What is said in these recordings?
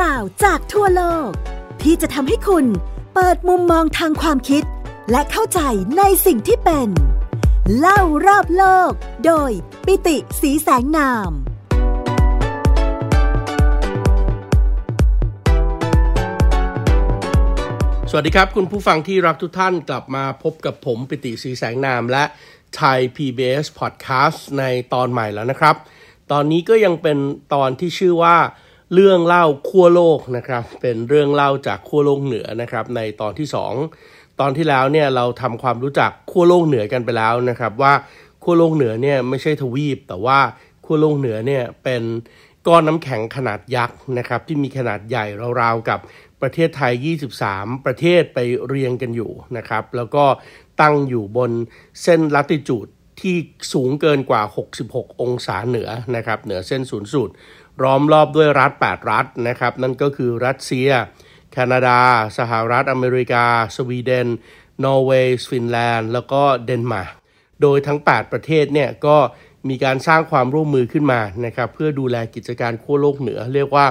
ราวจากทั่วโลก ที่จะทำให้คุณเปิดมุมมองทางความคิด และเข้าใจในสิ่งที่เป็น เล่ารอบโลก โดยปิติสีแสงนาม สวัสดีครับ คุณผู้ฟังที่รักทุกท่านกลับมาพบกับผมปิติสีแสงนามและไทย PBS Podcast ในตอนใหม่แล้วนะครับ ตอนนี้ก็ยังเป็นตอนที่ชื่อว่า เรื่องเล่าขั้วโลกนะครับ เป็นเรื่องเล่าจากขั้วโลกเหนือนะครับ ในตอนที่ 2 ตอนที่แล้วเนี่ยเราทำความรู้จักขั้วโลกเหนือกันไปแล้วนะครับ ว่าขั้วโลกเหนือเนี่ยไม่ใช่ทวีป แต่ว่าขั้วโลกเหนือเนี่ยเป็นก้อนน้ำแข็งขนาดยักษ์นะครับ ที่มีขนาดใหญ่ราวๆกับประเทศไทย 23 ประเทศไปเรียงกันอยู่นะครับ แล้วก็ตั้งอยู่บนเส้นละติจูดที่สูงเกินกว่า 66 องศาเหนือนะครับ เหนือเส้นศูนย์สูตร ล้อมรอบด้วยรัฐ 8 รัฐนะครับ นั่นก็คือรัสเซีย แคนาดา สหรัฐอเมริกา สวีเดน นอร์เวย์ฟินแลนด์ แล้วก็เดนมาร์กโดยทั้ง 8 ประเทศเนี่ยก็มีการสร้างความร่วมมือขึ้นมานะครับเพื่อดูแลกิจการขั้วโลกเหนือ เรียกว่า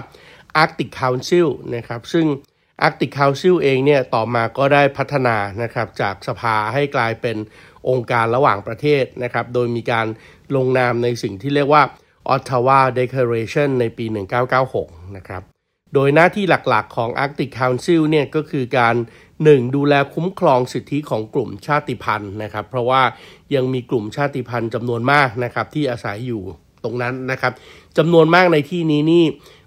Arctic Council นะครับซึ่ง Arctic Council เองเนี่ยต่อมาก็ได้พัฒนานะครับจากสภาให้กลายเป็นองค์การระหว่างประเทศนะครับโดยมีการลงนามในสิ่งที่เรียกว่า Ottawa Declaration ในปี 1996 นะครับ โดยหน้าที่หลักๆของ Arctic Council เนี่ยก็คือการ 1. ดูแลคุ้มครองสิทธิของกลุ่มชาติพันธุ์นะครับ เพราะว่ายังมีกลุ่มชาติพันธุ์จำนวนมากนะครับที่อาศัยอยู่ตรงนั้นนะครับจำนวนมากในที่นี้นี่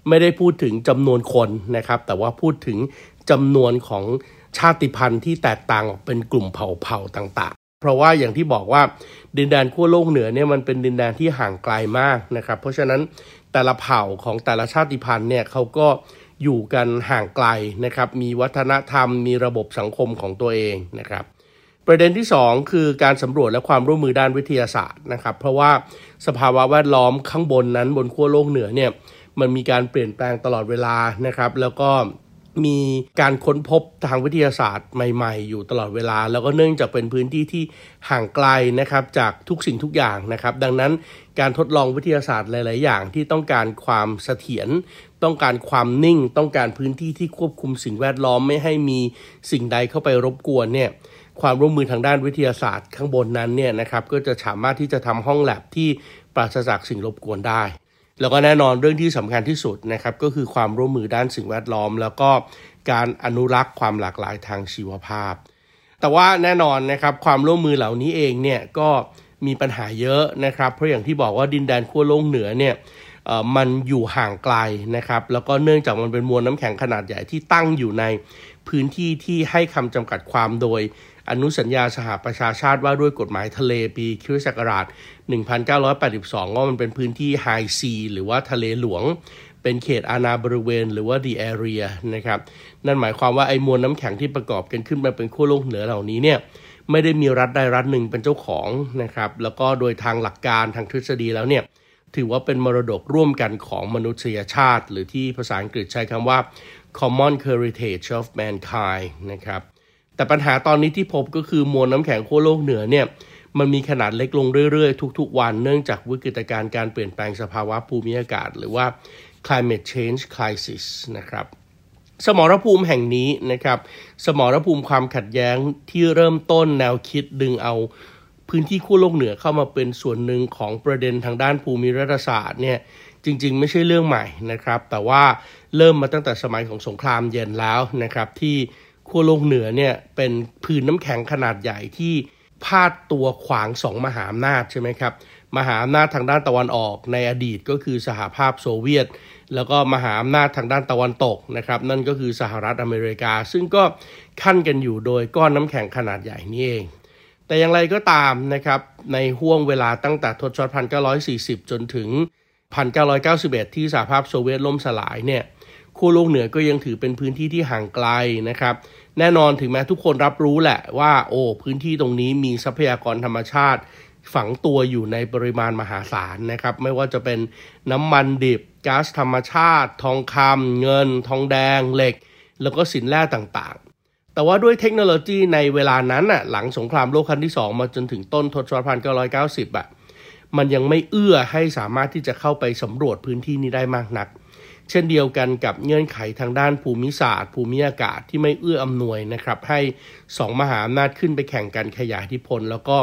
ไม่ได้พูดถึงจำนวนคนนะครับ แต่ว่าพูดถึงจำนวนของชาติพันธุ์ที่แตกต่างออกเป็นกลุ่มเผ่าๆต่าง เพราะว่าอย่างที่บอกว่าดินแดนขั้วโลกเหนือเนี่ยมันเป็นดินแดนที่ห่างไกลมากนะครับ เพราะฉะนั้นแต่ละเผ่าของแต่ละชาติพันธุ์เนี่ยเขาก็อยู่กันห่างไกลนะครับ มีวัฒนธรรม มีระบบสังคมของตัวเองนะครับ ประเด็นที่ 2 คือการสำรวจและความร่วมมือด้านวิทยาศาสตร์นะครับ เพราะว่าสภาวะแวดล้อมข้างบนนั้นบนขั้วโลกเหนือเนี่ยมันมีการเปลี่ยนแปลงตลอดเวลานะครับ แล้วก็ มีการค้นพบทางวิทยาศาสตร์ใหม่ๆ อยู่ตลอดเวลา แล้วก็เนื่องจากเป็นพื้นที่ที่ห่างไกลนะครับจากทุกสิ่งทุกอย่างนะครับ ดังนั้นการทดลองวิทยาศาสตร์หลาย ๆ อย่างที่ต้องการความเสถียรต้องการความนิ่ง ต้องการพื้นที่ที่ควบคุมสิ่งแวดล้อมไม่ให้มีสิ่งใดเข้าไปรบกวนเนี่ยความร่วมมือทางด้านวิทยาศาสตร์ข้างบนนั้นเนี่ยนะครับก็จะสามารถที่จะทำห้องแลบที่ปราศจากสิ่งรบกวนได้ แล้วก็แน่นอนเรื่องที่สำคัญที่สุดนะครับก็คือความร่วมมือด้านสิ่งแวดล้อม แล้วก็การอนุรักษ์ความหลากหลายทางชีวภาพ แต่ว่าแน่นอนนะครับความร่วมมือเหล่านี้เองเนี่ยก็มีปัญหาเยอะนะครับเพราะอย่างที่บอกว่าดินแดนขั้วโลกเหนือเนี่ยมันอยู่ห่างไกลนะครับแล้วก็เนื่องจากมันเป็นมวลน้ำแข็งขนาดใหญ่ที่ตั้งอยู่ในพื้นที่ที่ให้คำจำกัดความโดย อนุสัญญาสหประชาชาติว่าด้วยกฎหมายทะเลปีคริสต์ศักราช 1982 ว่ามันเป็นพื้นที่ไฮซีหรือว่าทะเลหลวง เป็นเขตอาณาบริเวณ หรือว่า the area นะครับนั่นหมายความว่าไอ้มวลน้ำแข็งที่ประกอบกันขึ้นมาเป็นขั้วโลกเหนือเหล่านี้เนี่ยไม่ได้มีรัฐใดรัฐหนึ่งเป็นเจ้าของนะครับแล้วก็โดยทางหลักการทางทฤษฎีแล้วเนี่ยถือว่าเป็นมรดกร่วมกันของมนุษยชาติ หรือที่ภาษาอังกฤษใช้คำว่า common heritage of mankind นะครับ แต่ปัญหาตอนนี้ที่พบก็คือมวลน้ำแข็งขั้วโลกเหนือเนี่ยมันมีขนาดเล็กลงเรื่อยๆ ทุกๆ วันเนื่องจากวิกฤตการณ์การเปลี่ยนแปลงสภาวะภูมิอากาศ หรือว่า climate change crisis นะครับสมรภูมิแห่งนี้นะครับสมรภูมิความขัดแย้งที่เริ่มต้นแนวคิดดึงเอาพื้นที่ขั้วโลกเหนือเข้ามาเป็นส่วนหนึ่งของประเด็นทางด้านภูมิรัฐศาสตร์เนี่ยจริงๆ ไม่ใช่เรื่องใหม่นะครับ แต่ว่าเริ่มมาตั้งแต่สมัยของสงครามเย็นแล้วนะครับที่ ขั้วโลกเหนือเนี่ยเป็นพื้นน้ำแข็งขนาดใหญ่ที่พาดตัวขวางสองมหาอำนาจใช่ไหมครับ มหาอำนาจทางด้านตะวันออกในอดีตก็คือสหภาพโซเวียต แล้วก็มหาอำนาจทางด้านตะวันตกนะครับนั่นก็คือสหรัฐอเมริกา ซึ่งก็ขั้นกันอยู่โดยก้อนน้ำแข็งขนาดใหญ่นี่เอง แต่อย่างไรก็ตามนะครับในห่วงเวลาตั้งแต่ทศวรรษ 1940 จนถึง 1991 ที่สหภาพโซเวียตล่มสลายเนี่ย ขั้วโลกเหนือก็ยังถือเป็นพื้นที่ที่ห่างไกลนะครับ แน่นอนถึงแม้ทุกคนรับรู้แหละว่าโอ้พื้นที่ตรงนี้มีทรัพยากรธรรมชาติฝังตัวอยู่ในปริมาณมหาศาลนะครับ ไม่ว่าจะเป็นน้ำมันดิบก๊าซธรรมชาติ ทองคำเงิน ทองแดง เหล็ก แล้วก็สินแร่ต่างๆ แต่ว่าด้วยเทคโนโลยีในเวลานั้นน่ะหลังสงครามโลกครั้งที่ 2 มาจนถึงต้นทศวรรษพันเก้าร้อยเก้าสิบอะมันยังไม่เอื้อให้สามารถที่จะเข้าไปสำรวจพื้นที่นี้ได้มากนัก เช่นเดียวกันกับเงื่อนไขทางด้านภูมิศาสตร์ ภูมิอากาศที่ไม่เอื้ออำนวยนะครับให้สองมหาอำนาจขึ้นไปแข่งกันขยายอิทธิพล แล้วก็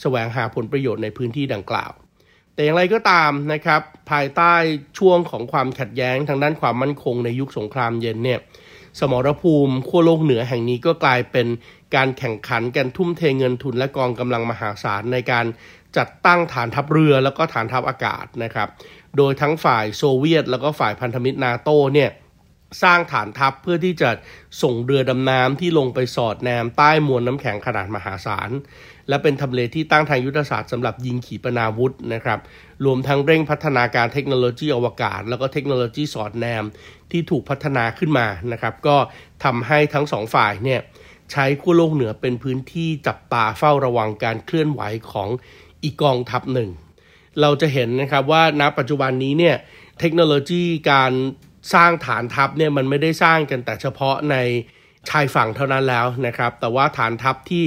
แสวงหาผลประโยชน์ในพื้นที่ดังกล่าว แต่อย่างไรก็ตามนะครับภายใต้ช่วงของความขัดแย้งทางด้านความมั่นคงในยุคสงครามเย็นเนี่ยสมรภูมิขั้วโลกเหนือแห่งนี้ก็กลายเป็นการแข่งขันกันทุ่มเทเงินทุนและกองกำลังมหาศาลในการจัดตั้งฐานทัพเรือแล้วก็ฐานทัพอากาศนะครับ โดยทั้งฝ่ายโซเวียต แล้วก็ฝ่ายพันธมิตรนาโตเนี่ยสร้างฐานทัพเพื่อที่จะส่งเรือดำน้ำที่ลงไปสอดแนมใต้มวลน้ำแข็งขนาดมหาศาล และเป็นทำเลที่ตั้งทางยุทธศาสตร์สำหรับยิงขีปนาวุธนะครับ รวมทั้งเร่งพัฒนาการเทคโนโลยีอวกาศ แล้วก็เทคโนโลยีสอดแนมที่ถูกพัฒนาขึ้นมานะครับ ก็ทำให้ทั้งสองฝ่ายเนี่ยใช้ขั้วโลกเหนือเป็นพื้นที่จับตาเฝ้าระวังการเคลื่อนไหวของอีกกองทัพหนึ่ง เราจะเห็นนะครับว่าณปัจจุบันนี้เนี่ยเทคโนโลยีการสร้างฐานทัพเนี่ยมันไม่ได้สร้างกันแต่เฉพาะในชายฝั่งเท่านั้นแล้วนะครับ แต่ว่าฐานทัพที่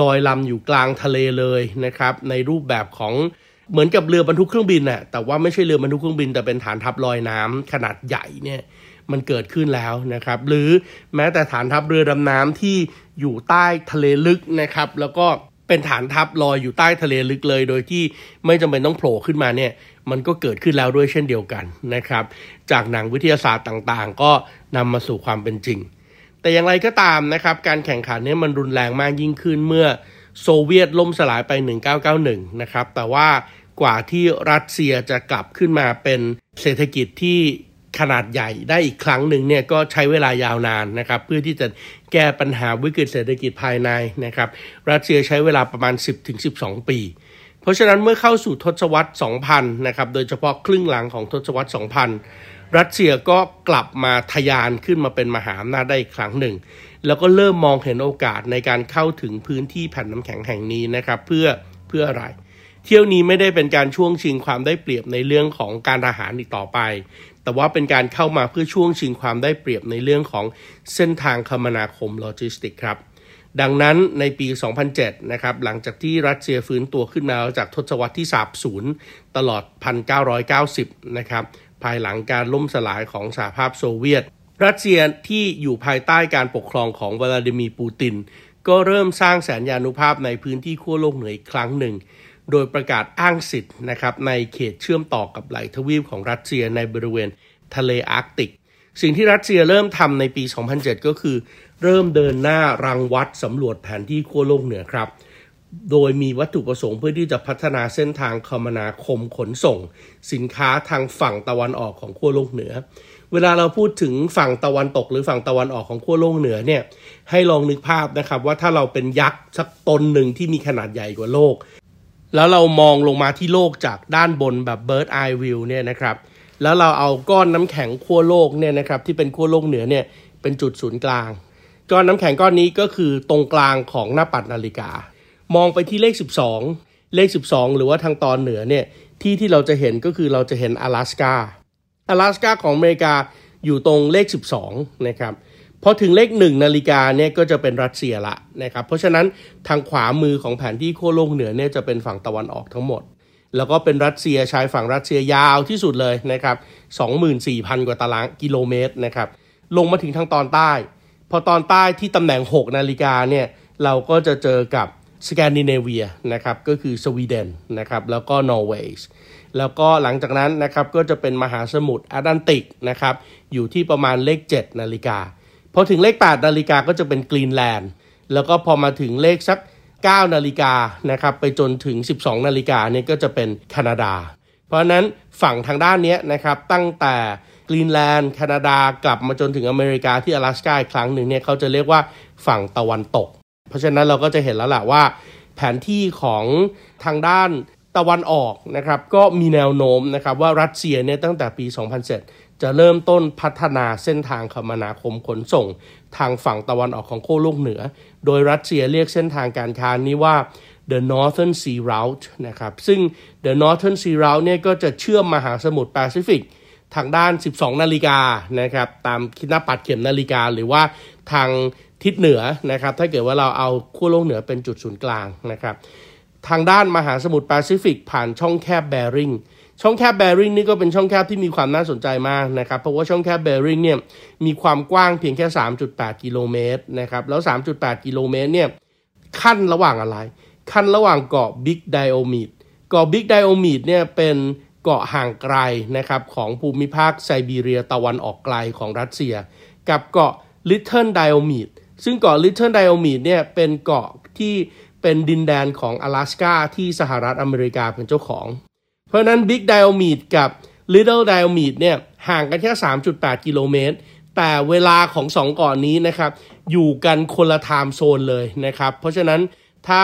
ลอยลำอยู่กลางทะเลเลยนะครับในรูปแบบของเหมือนกับเรือบรรทุกเครื่องบินน่ะแต่ว่าไม่ใช่เรือบรรทุกเครื่องบิน แต่เป็นฐานทัพลอยน้ำขนาดใหญ่เนี่ยมันเกิดขึ้นแล้วนะครับ หรือแม้แต่ฐานทัพเรือดำน้ำที่อยู่ใต้ทะเลลึกนะครับ แล้วก็ เป็นฐานทัพลอยอยู่ใต้ทะเลลึกเลย โดยที่ไม่จำเป็นต้องโผล่ขึ้นมาเนี่ยมันก็เกิดขึ้นแล้วด้วยเช่นเดียวกันนะครับ จากหนังวิทยาศาสตร์ต่างๆ ก็นำมาสู่ความเป็นจริง แต่อย่างไรก็ตามนะครับ การแข่งขันนี้มันรุนแรงมากยิ่งขึ้นเมื่อโซเวียตล่มสลายไป 1991 นะครับ แต่ว่ากว่าที่รัสเซียจะกลับขึ้นมาเป็นเศรษฐกิจที่ ขนาดใหญ่ได้อีกครั้งหนึ่งเนี่ยก็ใช้เวลายาวนานนะครับ เพื่อที่จะแก้ปัญหาวิกฤตเศรษฐกิจภายในนะครับ รัสเซียใช้เวลาประมาณ 10-12 ปีเพราะฉะนั้นเมื่อเข้าสู่ทศวรรษ 2000 นะครับ โดยเฉพาะครึ่งหลังของทศวรรษ 2000 รัสเซียก็กลับมาทยานขึ้นมาเป็นมหาอำนาจได้อีกครั้งหนึ่ง แล้วก็เริ่มมองเห็นโอกาสในการเข้าถึงพื้นที่แผ่นน้ำแข็งแห่งนี้นะครับ เพื่อเพื่ออะไร เที่ยวนี้ไม่ได้เป็นการช่วงชิงความได้เปรียบในเรื่องของการทหารอีกต่อไป แต่ว่าเป็นการเข้ามาเพื่อช่วงชิงความได้เปรียบในเรื่องของเส้นทางคมนาคมโลจิสติกครับ ดังนั้นในปี 2007 นะครับ หลังจากที่รัสเซียฟื้นตัวขึ้นมาจากทศวรรษที่สาบสูญตลอด 1990 นะครับ ภายหลังการล่มสลายของสหภาพโซเวียต รัสเซียที่อยู่ภายใต้การปกครองของวลาดิมีร์ปูติน ก็เริ่มสร้างแสนยานุภาพในพื้นที่ขั้วโลกเหนืออีกครั้งหนึ่ง โดยประกาศอ้างสิทธิ์นะครับในเขตเชื่อมต่อกับไหลทวีปของรัสเซียในบริเวณทะเลอาร์กติก สิ่งที่รัสเซียเริ่มทำในปี 2007 ก็คือ เริ่มเดินหน้ารังวัดสำรวจแผนที่ขั้วโลกเหนือครับ โดยมีวัตถุประสงค์เพื่อที่จะพัฒนาเส้นทางคมนาคมขนส่ง สินค้าทางฝั่งตะวันออกของขั้วโลกเหนือ เวลาเราพูดถึงฝั่งตะวันตกหรือฝั่งตะวันออกของขั้วโลกเหนือเนี่ยให้ลองนึกภาพนะครับว่าถ้าเราเป็นยักษ์สักตนหนึ่งที่มีขนาดใหญ่กว่าโลก แล้วเรามองลงมาที่โลกจากด้านบนแบบ bird eye view เนี่ยนะครับ แล้วเราเอาก้อนน้ำแข็งขั้วโลกเนี่ยนะครับที่เป็นขั้วโลกเหนือเนี่ยเป็นจุดศูนย์กลาง ก้อนน้ำแข็งก้อนนี้ก็คือตรงกลางของหน้าปัดนาฬิกา มองไปที่เลข 12 เลข 12 หรือว่าทางตอนเหนือเนี่ยที่ที่เราจะเห็นก็คือเราจะเห็น阿拉斯กา阿拉斯กาของอเมริกาอยู่ตรงเลข 12 นะครับ พอถึงเลข 1 นาฬิกาเนี่ยก็จะเป็นรัสเซียละนะครับเพราะฉะนั้นทางขวามือของแผนที่ขั้วโลกเหนือเนี่ยจะเป็นฝั่งตะวันออกทั้งหมด แล้วก็เป็นรัสเซียชายฝั่งรัสเซียยาวที่สุดเลยนะครับ24,000 กว่าตารางกิโลเมตรนะครับลงมาถึงทางตอนใต้ พอตอนใต้ที่ตำแหน่ง 6 นาฬิกาเนี่ยเราก็จะเจอกับสแกนดิเนเวียนะครับก็คือสวีเดนนะครับแล้วก็นอร์เวย์แล้วก็หลังจากนั้นนะครับก็จะเป็นมหาสมุทรแอตแลนติกนะครับอยู่ที่ประมาณเลข 7 นาฬิกา พอถึงเลข 8 นาฬิกาก็จะเป็นกรีนแลนด์แล้วก็พอมาถึงเลขสัก 9 นาฬิกานะครับไปจนถึง 12 นาฬิกาเนี่ยก็จะเป็นแคนาดา เพราะฉะนั้นฝั่งทางด้านนี้นะครับตั้งแต่กรีนแลนด์แคนาดากลับมาจนถึงอเมริกาที่阿拉斯กาอีกครั้งหนึ่งเนี่ยเขาจะเรียกว่าฝั่งตะวันตก เพราะฉะนั้นเราก็จะเห็นแล้วแหละว่า แผนที่ของทางด้านตะวันออกนะครับก็มีแนวโน้มนะครับว่ารัสเซียเนี่ยตั้งแต่ปี 2007 จะเริ่มต้นพัฒนาเส้นทางคมนาคมขนส่ง ทางฝั่งตะวันออกของขั้วโลกเหนือ โดยรัสเซียเรียกเส้นทางการค้านี้ว่า the Northern Sea Route นะครับ ซึ่ง the Northern Sea Route เนี่ยก็จะเชื่อมมหาสมุทรแปซิฟิกทางด้าน 12 นาฬิกานะครับ ตามทิศหน้าปัดเข็มนาฬิกา หรือว่าทางทิศเหนือนะครับ ถ้าเกิดว่าเราเอาขั้วโลกเหนือเป็นจุดศูนย์กลางนะครับ ทางด้านมหาสมุทรแปซิฟิกผ่านช่องแคบแบริง ช่องแคบแบริ่งนี่ก็เป็นช่องแคบที่มีความน่าสนใจมากนะครับ เพราะว่าช่องแคบแบริ่งเนี่ยมีความกว้างเพียงแค่ 3.8 กิโลเมตรนะครับแล้ว 3.8 กิโลเมตรเนี่ยคั่นระหว่างอะไร คั่นระหว่างเกาะบิ๊กไดโอมีดเกาะบิ๊กไดโอมีดเนี่ยเป็นเกาะห่างไกลนะครับของภูมิภาคไซบีเรียตะวันออกไกลของรัสเซีย กับเกาะลิตเทิลไดโอมีดซึ่งเกาะลิตเทิลไดโอมีดเนี่ยเป็นเกาะที่เป็นดินแดนของ阿拉斯กาที่สหรัฐอเมริกาเป็นเจ้าของ เพราะนั้น Big d i o m e d กับ Little d i o m e d เนี่ยห่างกันแค่ 3.8 กิโลเมตร แต่เวลาของสองเกาะนนี้นะครับอยู่กันคนละไทม์โซนเลยนะครับ เพราะฉะนั้นถ้า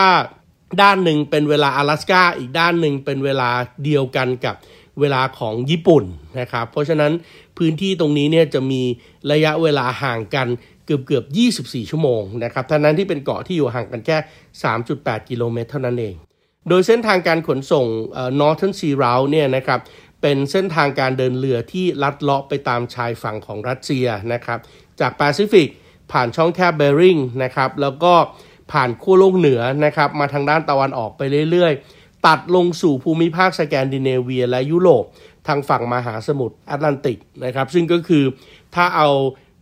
ด้านหนึ่งเป็นเวลา阿拉斯กาอีกด้านหนึ่งเป็นเวลาเดียวกันกับเวลาของญี่ปุ่นนะครับ เพราะฉะนั้นพื้นที่ตรงนี้เนี่ยจะมีระยะเวลาห่างกันเกือบเกือบ 24 ชั่วโมงนะครับท่านั้นที่เป็นเกาะที่อยู่ห่างกันแค่ 3.8 กิโลเมตรเท่านั้นเอง โดยเส้นทางการขนส่ง Northern Sea Route เนี่ยนะครับเป็นเส้นทางการเดินเรือที่ลัดเลาะไปตามชายฝั่งของรัสเซียนะครับจากแปซิฟิกผ่านช่องแคบเบริงนะครับแล้วก็ผ่านขั้วโลกเหนือนะครับมาทางด้านตะวันออกไปเรื่อยๆ ตัดลงสู่ภูมิภาคสแกนดิเนเวียและยุโรปทางฝั่งมหาสมุทรแอตแลนติกนะครับซึ่งก็คือถ้าเอา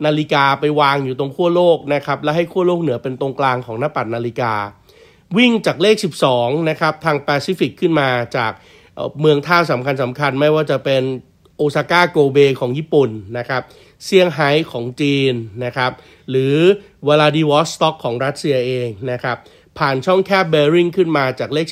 นาฬิกาไปวางอยู่ตรงขั้วโลกนะครับและให้ขั้วโลกเหนือเป็นตรงกลางของหน้าปัดนาฬิกา วิ่งจากเลข 12 นะครับ ทางแปซิฟิกขึ้นมาจากเมืองท่าสำคัญสำคัญไม่ว่าจะเป็นโอซาก้าโกเบของญี่ปุ่นนะครับเซี่ยงไฮ้ของจีนนะครับ หรือวลาดิวอสต็อกของรัสเซียเองนะครับ ผ่านช่องแคบแบริงขึ้นมาจากเลข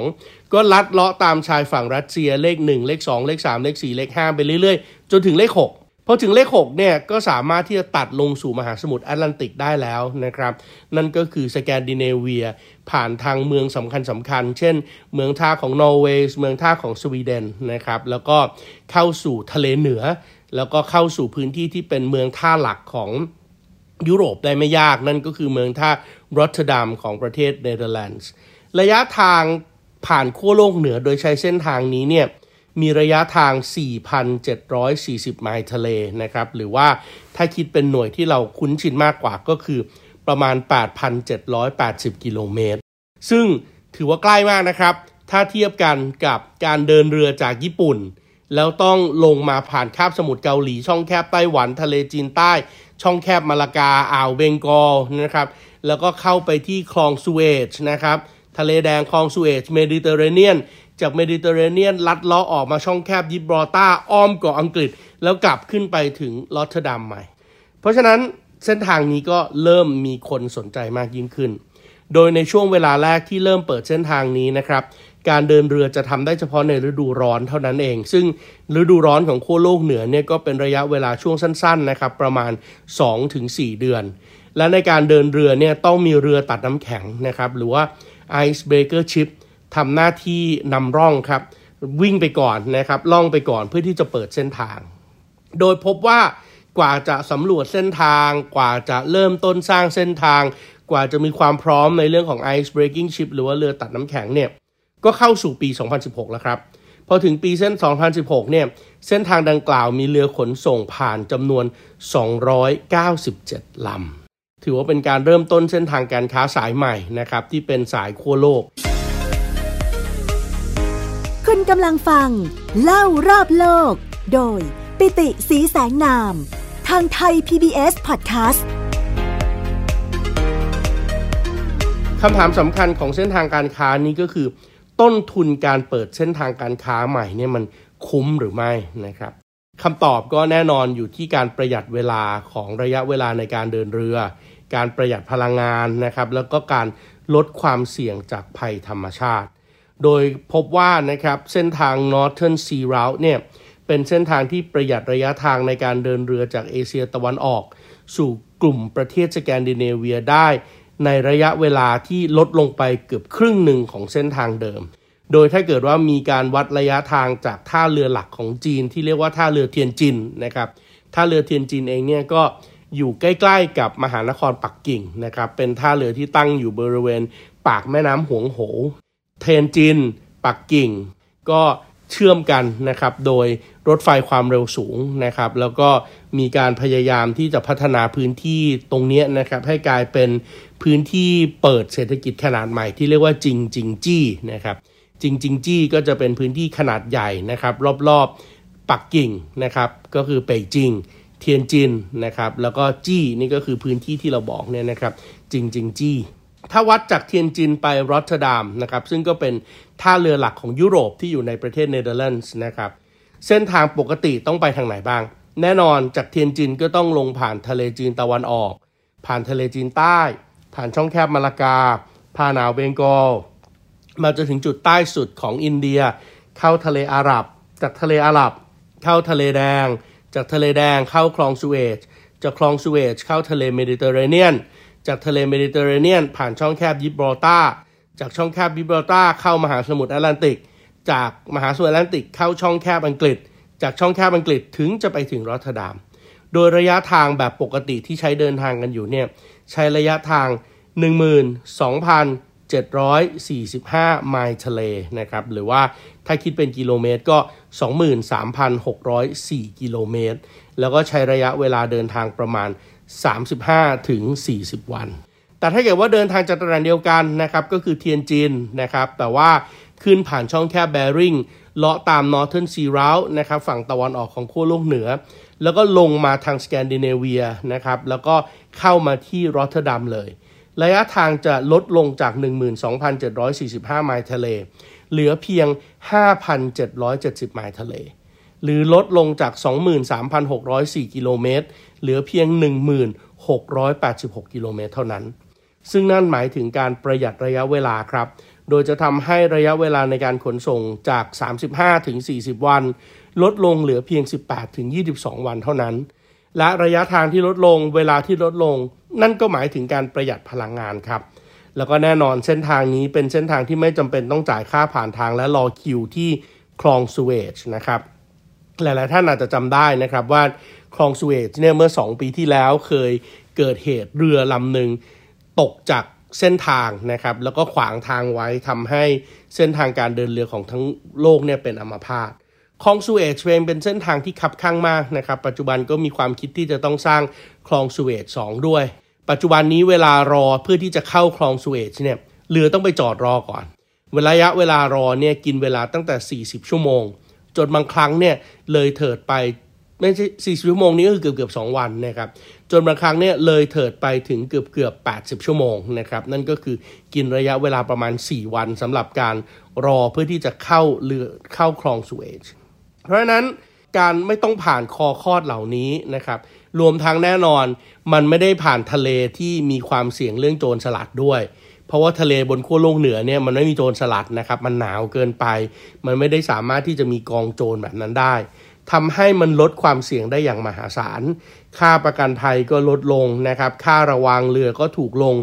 12 ก็ลัดเลาะตามชายฝั่งรัสเซียเลข 1 เลข 2 เลข 3 เลข 4 เลข 5 ไปเรื่อยๆ จนถึงเลข 6 พอถึงเลข6เนี่ยก็สามารถที่จะตัดลงสู่มหาสมุทรแอตแลนติกได้แล้วนะครับ นั่นก็คือสแกนดิเนเวีย ผ่านทางเมืองสำคัญสำคัญ เช่น เมืองท่าของนอร์เวย์เมืองท่าของสวีเดนนะครับแล้วก็เข้าสู่ทะเลเหนือ แล้วก็เข้าสู่พื้นที่ที่เป็นเมืองท่าหลักของยุโรปได้ไม่ยาก นั่นก็คือเมืองท่ารอตเทอร์ดัมของประเทศเนเธอร์แลนด์ระยะทางผ่านขั้วโลกเหนือโดยใช้เส้นทางนี้เนี่ย มีระยะทาง 4,740 ไมล์ทะเลนะครับ หรือว่าถ้าคิดเป็นหน่วยที่เราคุ้นชินมากกว่าก็คือประมาณ 8,780 กิโลเมตร ซึ่งถือว่าใกล้มากนะครับ ถ้าเทียบกันกับการเดินเรือจากญี่ปุ่น แล้วต้องลงมาผ่านคาบสมุทรเกาหลี ช่องแคบไต้หวัน ทะเลจีนใต้ ช่องแคบมาลากา อ่าวเบงกอลนะครับ แล้วก็เข้าไปที่คลองสุเอชนะครับ ทะเลแดงคลองสุเอซเมดิเตอร์เรเนียน จากเมดิเตอร์เรเนียน ลัดเลาะออกมาช่องแคบยิบรอลตาร์อ้อมเกาะอังกฤษ แล้วกลับขึ้นไปถึงรอตเทอร์ดัมใหม่ เพราะฉะนั้นเส้นทางนี้ก็เริ่มมีคนสนใจมากยิ่งขึ้น โดยในช่วงเวลาแรกที่เริ่มเปิดเส้นทางนี้นะครับการเดินเรือจะทำได้เฉพาะในฤดูร้อนเท่านั้นเอง ซึ่งฤดูร้อนของขั้วโลกเหนือเนี่ยก็เป็นระยะเวลาช่วงสั้นๆนะครับประมาณ 2-4 เดือน และในการเดินเรือเนี่ยต้องมีเรือตัดน้ำแข็งนะครับหรือว่า Ice Breaker Ship ทำหน้าที่นำร่องครับวิ่งไปก่อนนะครับล่องไปก่อนเพื่อที่จะเปิดเส้นทาง โดยพบว่ากว่าจะสำรวจเส้นทาง กว่าจะเริ่มต้นสร้างเส้นทาง กว่าจะมีความพร้อมในเรื่องของ ice breaking ship หรือว่าเรือตัดน้ำแข็งเนี่ยก็เข้าสู่ปี 2016 แล้วครับ พอถึงปีเส้น 2016 เนี่ยเส้นทางดังกล่าวมีเรือขนส่งผ่านจำนวน 297 ลำ ถือว่าเป็นการเริ่มต้นเส้นทางการค้าสายใหม่นะครับที่เป็นสายขั้วโลก ณกำลังฟัง เล่ารอบโลก โดย ปิติสีแสงนาม ทางไทย PBS Podcast คำถามสำคัญของเส้นทางการค้านี้ก็คือ ต้นทุนการเปิดเส้นทางการค้าใหม่เนี่ยมันคุ้มหรือไม่นะครับคำตอบก็แน่นอนอยู่ที่การประหยัดเวลาของระยะเวลาในการเดินเรือ การประหยัดพลังงานนะครับ แล้วก็การลดความเสี่ยงจากภัยธรรมชาติ โดยพบว่านะครับเส้นทาง Northern Sea Route เนี่ยเป็นเส้นทางที่ประหยัดระยะทางในการเดินเรือจากเอเชียตะวันออก สู่กลุ่มประเทศสแกนดิเนเวียได้ ในระยะเวลาที่ลดลงไปเกือบครึ่งหนึ่งของเส้นทางเดิม โดยถ้าเกิดว่ามีการวัดระยะทางจากท่าเรือหลักของจีน ที่เรียกว่าท่าเรือเทียนจินนะครับท่าเรือเทียนจินเองเนี่ยก็อยู่ใกล้ๆกับมหานครปักกิ่งนะครับเป็นท่าเรือที่ตั้งอยู่บริเวณปากแม่น้ำหวงโห เทนจิน ปักกิ่ง ก็เชื่อมกันนะครับ โดยรถไฟความเร็วสูงนะครับ แล้วก็มีการพยายามที่จะพัฒนาพื้นที่ตรงนี้นะครับ ให้กลายเป็นพื้นที่เปิดเศรษฐกิจขนาดใหม่ที่เรียกว่าจิงจินจี้นะครับจิงจินจี้ก็จะเป็นพื้นที่ขนาดใหญ่นะครับ รอบๆปักกิ่งนะครับ ก็คือเป่ยจิง เทียนจินนะครับ แล้วก็จี้นี่ก็คือพื้นที่ที่เราบอกเนี่ยนะครับจิงจินจี้ ถ้าวัดจากเทียนจินไปรอตเทอร์ดัมนะครับซึ่งก็เป็นท่าเรือหลักของยุโรปที่อยู่ในประเทศเนเธอร์แลนด์นะครับเส้นทางปกติต้องไปทางไหนบ้าง แน่นอนจากเทียนจินก็ต้องลงผ่านทะเลจีนตะวันออก ผ่านทะเลจีนใต้ ผ่านช่องแคบมะละกา ผ่านอ่าวเบงกอลมาจนถึงจุดใต้สุดของอินเดีย เข้าทะเลอาหรับ จากทะเลอาหรับ เข้าทะเลแดง จากทะเลแดงเข้าคลองสุเอซจากคลองสุเอซเข้าทะเลเมดิเตอร์เรเนียน จากทะเลเมดิเตอร์เรเนียน ผ่านช่องแคบยิบรอลตาร์จากช่องแคบยิบรอลตาร์เข้ามหาสมุทรแอตแลนติก จากมหาสมุทรแอตแลนติกเข้าช่องแคบอังกฤษ จากช่องแคบอังกฤษถึงจะไปถึงรอตเทอร์ดัมโดยระยะทางแบบปกติที่ใช้เดินทางกันอยู่เนี่ยใช้ระยะทาง 12,745 ไมล์ทะเลนะครับหรือว่าถ้าคิดเป็นกิโลเมตรก็ 23,604 กิโลเมตร แล้วก็ใช้ระยะเวลาเดินทางประมาณ 35 ถึง 40 วัน แต่ถ้าเกิดว่าเดินทางจากตระหนเดียวกันนะครับก็คือเทียนจินนะครับแต่ว่าขึ้นผ่านช่องแคบแบริ่งเลาะตาม Northern Sea Route นะครับฝั่งตะวันออกของขั้วโลกเหนือ แล้วก็ลงมาทางสแกนดิเนเวียนะครับแล้วก็เข้ามาที่รอตเทอร์ดัมเลย ระยะทางจะลดลงจาก 12,745 ไมล์ทะเล เหลือเพียง 5,770 ไมล์ทะเล หรือลดลงจาก 23,604 กิโลเมตร เหลือเพียง 1,686 กิโลเมตรเท่านั้น ซึ่งนั่นหมายถึงการประหยัดระยะเวลาครับ โดยจะทำให้ระยะเวลาในการขนส่งจาก 35ถึง40 วัน ลดลงเหลือเพียง 18ถึง22 วันเท่านั้น และระยะทางที่ลดลง เวลาที่ลดลง นั่นก็หมายถึงการประหยัดพลังงานครับแล้วก็แน่นอนเส้นทางนี้เป็นเส้นทางที่ไม่จำเป็นต้องจ่ายค่าผ่านทางและรอคิวที่คลองสุเอชนะครับ หลายๆท่านอาจจะจำได้นะครับว่าคลองสุเอชเนี่ยเมื่อ 2 ปีที่แล้วเคยเกิดเหตุเรือลำหนึ่งตกจากเส้นทางนะครับ แล้วก็ขวางทางไว้ทำให้เส้นทางการเดินเรือของทั้งโลกเนี่ยเป็นอัมพาตคลองสุเอชเองเป็นเส้นทางที่คับข้างมากนะครับ ปัจจุบันก็มีความคิดที่จะต้องสร้างคลองสุเอชสองด้วย ปัจจุบันนี้เวลารอเพื่อที่จะเข้าคลองสุเอชเนี่ยเรือต้องไปจอดรอก่อนระยะเวลารอเนี่ยกินเวลาตั้งแต่ 40 ชั่วโมง จนบางครั้งเนี่ยเลยเถิดไปไม่ใช่40ชั่วโมงนี้ก็คือเกือบเกือบ2วันนะครับจนบางครั้งเนี่ยเลยเถิดไปถึงเกือบเกือบ80ชั่วโมงนะครับนั่นก็คือกินระยะเวลาประมาณ 4 วันสำหรับการรอเพื่อที่จะเข้าเรือเข้าคลองสุเอชเพราะฉะนั้นการไม่ต้องผ่านคอคอดเหล่านี้นะครับรวมทั้งแน่นอนมันไม่ได้ผ่านทะเลที่มีความเสี่ยงเรื่องโจรสลัดด้วย เพราะว่าทะเลบนขั้วโลกเหนือเนี่ยมันไม่มีโจรสลัดนะครับ มันหนาวเกินไป มันไม่ได้สามารถที่จะมีกองโจรแบบนั้นได้ทำให้มันลดความเสี่ยงได้อย่างมหาศาล ค่าประกันภัยก็ลดลงนะครับ ค่าระวังเรือก็ถูกลง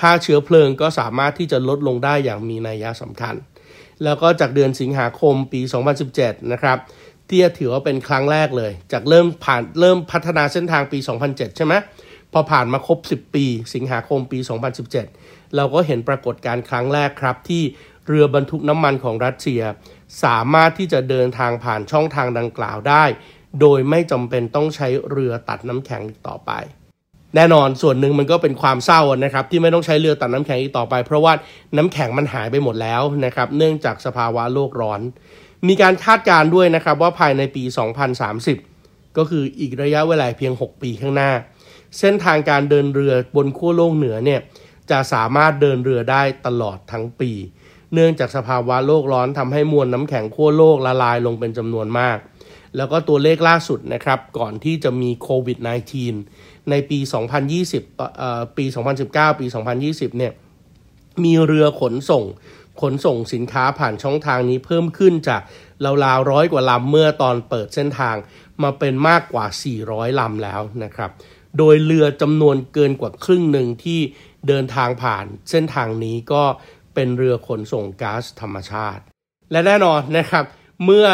ค่าเชื้อเพลิงก็สามารถที่จะลดลงได้อย่างมีนัยสำคัญ แล้วก็จากเดือนสิงหาคมปี 2017 นะครับเที่ถือว่าเป็นครั้งแรกเลย จากเริ่มผ่านเริ่มพัฒนาเส้นทางปี 2007 ใช่ไหมพอผ่านมาครบ 10 ปี สิงหาคมปี 2017 เราก็เห็นปรากฏการณ์ครั้งแรกครับที่เรือบรรทุกน้ำมันของรัสเซีย สามารถที่จะเดินทางผ่านช่องทางดังกล่าวได้ โดยไม่จำเป็นต้องใช้เรือตัดน้ำแข็งอีกต่อไป แน่นอนส่วนหนึ่งมันก็เป็นความเศร้านะครับ ที่ไม่ต้องใช้เรือตัดน้ำแข็งอีกต่อไป เพราะว่าน้ำแข็งมันหายไปหมดแล้วนะครับ เนื่องจากสภาวะโลกร้อน มีการคาดการณ์ด้วยนะครับว่าภายในปี 2030 ก็คืออีกระยะเวลาเพียง 6 ปีข้างหน้า เส้นทางการเดินเรือบนขั้วโลกเหนือเนี่ย จะสามารถเดินเรือได้ตลอดทั้งปี เนื่องจากสภาวะโลกร้อนทำให้มวลน้ำแข็งขั้วโลกละลายลงเป็นจำนวนมาก แล้วก็ตัวเลขล่าสุดนะครับ ก่อนที่จะมีโควิด -19 ในปี 2020เอ่อปี 2019 ปี 2020 เนี่ย มีเรือขนส่งขนส่งสินค้าผ่านช่องทางนี้เพิ่มขึ้นจากราวๆร้อยกว่าลำเมื่อตอนเปิดเส้นทางมาเป็นมากกว่า 400 ลำแล้วนะครับ โดยเรือจำนวนเกินกว่าครึ่งหนึ่งที่ เดินทางผ่านเส้นทางนี้ก็เป็นเรือขนส่งก๊าซธรรมชาติ และแน่นอนนะครับ เมื่อ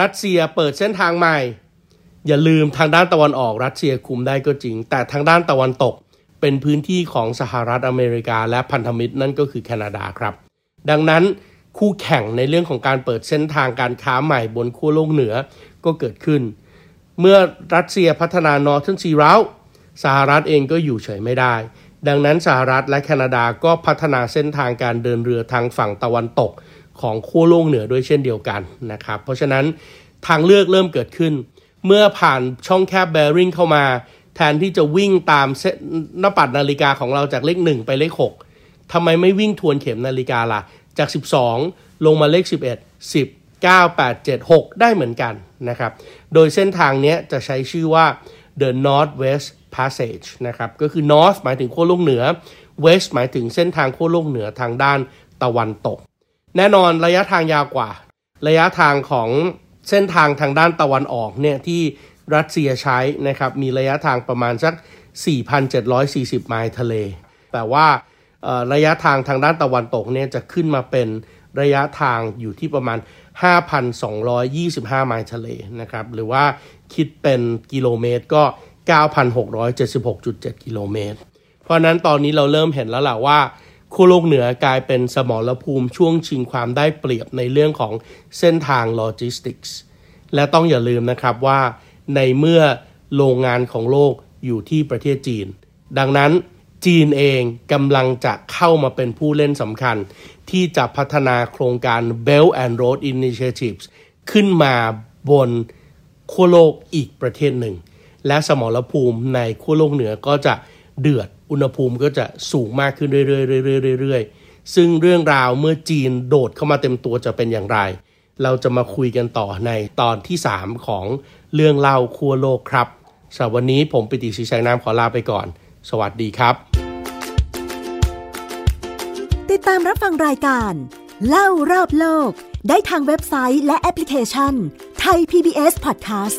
รัสเซียเปิดเส้นทางใหม่ อย่าลืมทางด้านตะวันออกรัสเซียคุมได้ก็จริง แต่ทางด้านตะวันตกเป็นพื้นที่ของสหรัฐอเมริกาและพันธมิตรนั่นก็คือแคนาดาครับ ดังนั้นคู่แข่งในเรื่องของการเปิดเส้นทางการค้าใหม่บนขั้วโลกเหนือก็เกิดขึ้น เมื่อรัสเซียพัฒนา Northern Sea Route สหรัฐเองก็อยู่เฉยไม่ได้ ดังนั้นสหรัฐและแคนาดาก็พัฒนาเส้นทางการเดินเรือทางฝั่งตะวันตกของขั้วโลกเหนือด้วยเช่นเดียวกันนะครับ เพราะฉะนั้นทางเลือกเริ่มเกิดขึ้น เมื่อผ่านช่องแคบแบริ่งเข้ามา แทนที่จะวิ่งตามหน้าปัดนาฬิกาของเราจากเลข 1 ไปเลข 6ทำไมไม่วิ่งทวนเข็มนาฬิกาล่ะ จาก 12 ลงมาเลข 11 10 9 8 7 6 ได้เหมือนกันนะครับ โดยเส้นทางนี้จะใช้ชื่อว่า the Northwest Passage นะครับก็คือ North หมายถึงขั้วโลกเหนือ West หมายถึงเส้นทางขั้วโลกเหนือทางด้านตะวันตก แน่นอนระยะทางยาวกว่า ระยะทางของเส้นทางทางด้านตะวันออกเนี่ยที่รัสเซียใช้นะครับมีระยะทางประมาณสัก 4,740 ไมล์ทะเล แต่ว่าระยะทางทางด้านตะวันตกเนี่ยจะขึ้นมาเป็นระยะทางอยู่ที่ประมาณ 5,225 ไมล์ทะเลนะครับหรือว่าคิดเป็นกิโลเมตรก็ 9,676.7 กิโลเมตร เพราะนั้นตอนนี้เราเริ่มเห็นแล้วแหละว่าขั้วโลกเหนือกลายเป็นสมรภูมิช่วงชิงความได้เปรียบในเรื่องของเส้นทางโลจิสติกส์และต้องอย่าลืมนะครับว่าในเมื่อโรงงานของโลกอยู่ที่ประเทศจีน ดังนั้นจีนเองกำลังจะเข้ามาเป็นผู้เล่นสำคัญ ที่จะพัฒนาโครงการ Belt and Road Initiatives ขึ้นมาบนขั้วโลกอีกประเทศหนึ่ง และสมรภูมิในขั้วโลกเหนือก็จะเดือดอุณหภูมิก็จะสูงมากขึ้นเรื่อยๆๆๆซึ่งเรื่องราวเมื่อจีนโดดเข้ามาเต็มตัวจะเป็นอย่างไร เราจะมาคุยกันต่อในตอนที่ 3 ของเรื่องเล่าขั้วโลกครับสำหรับวันนี้ผมปิติศรีแสงนามขอลาไปก่อน สวัสดีครับ ติดตามรับฟังรายการ เล่ารอบโลก ได้ทางเว็บไซต์และแอปพลิเคชันไทย PBS Podcast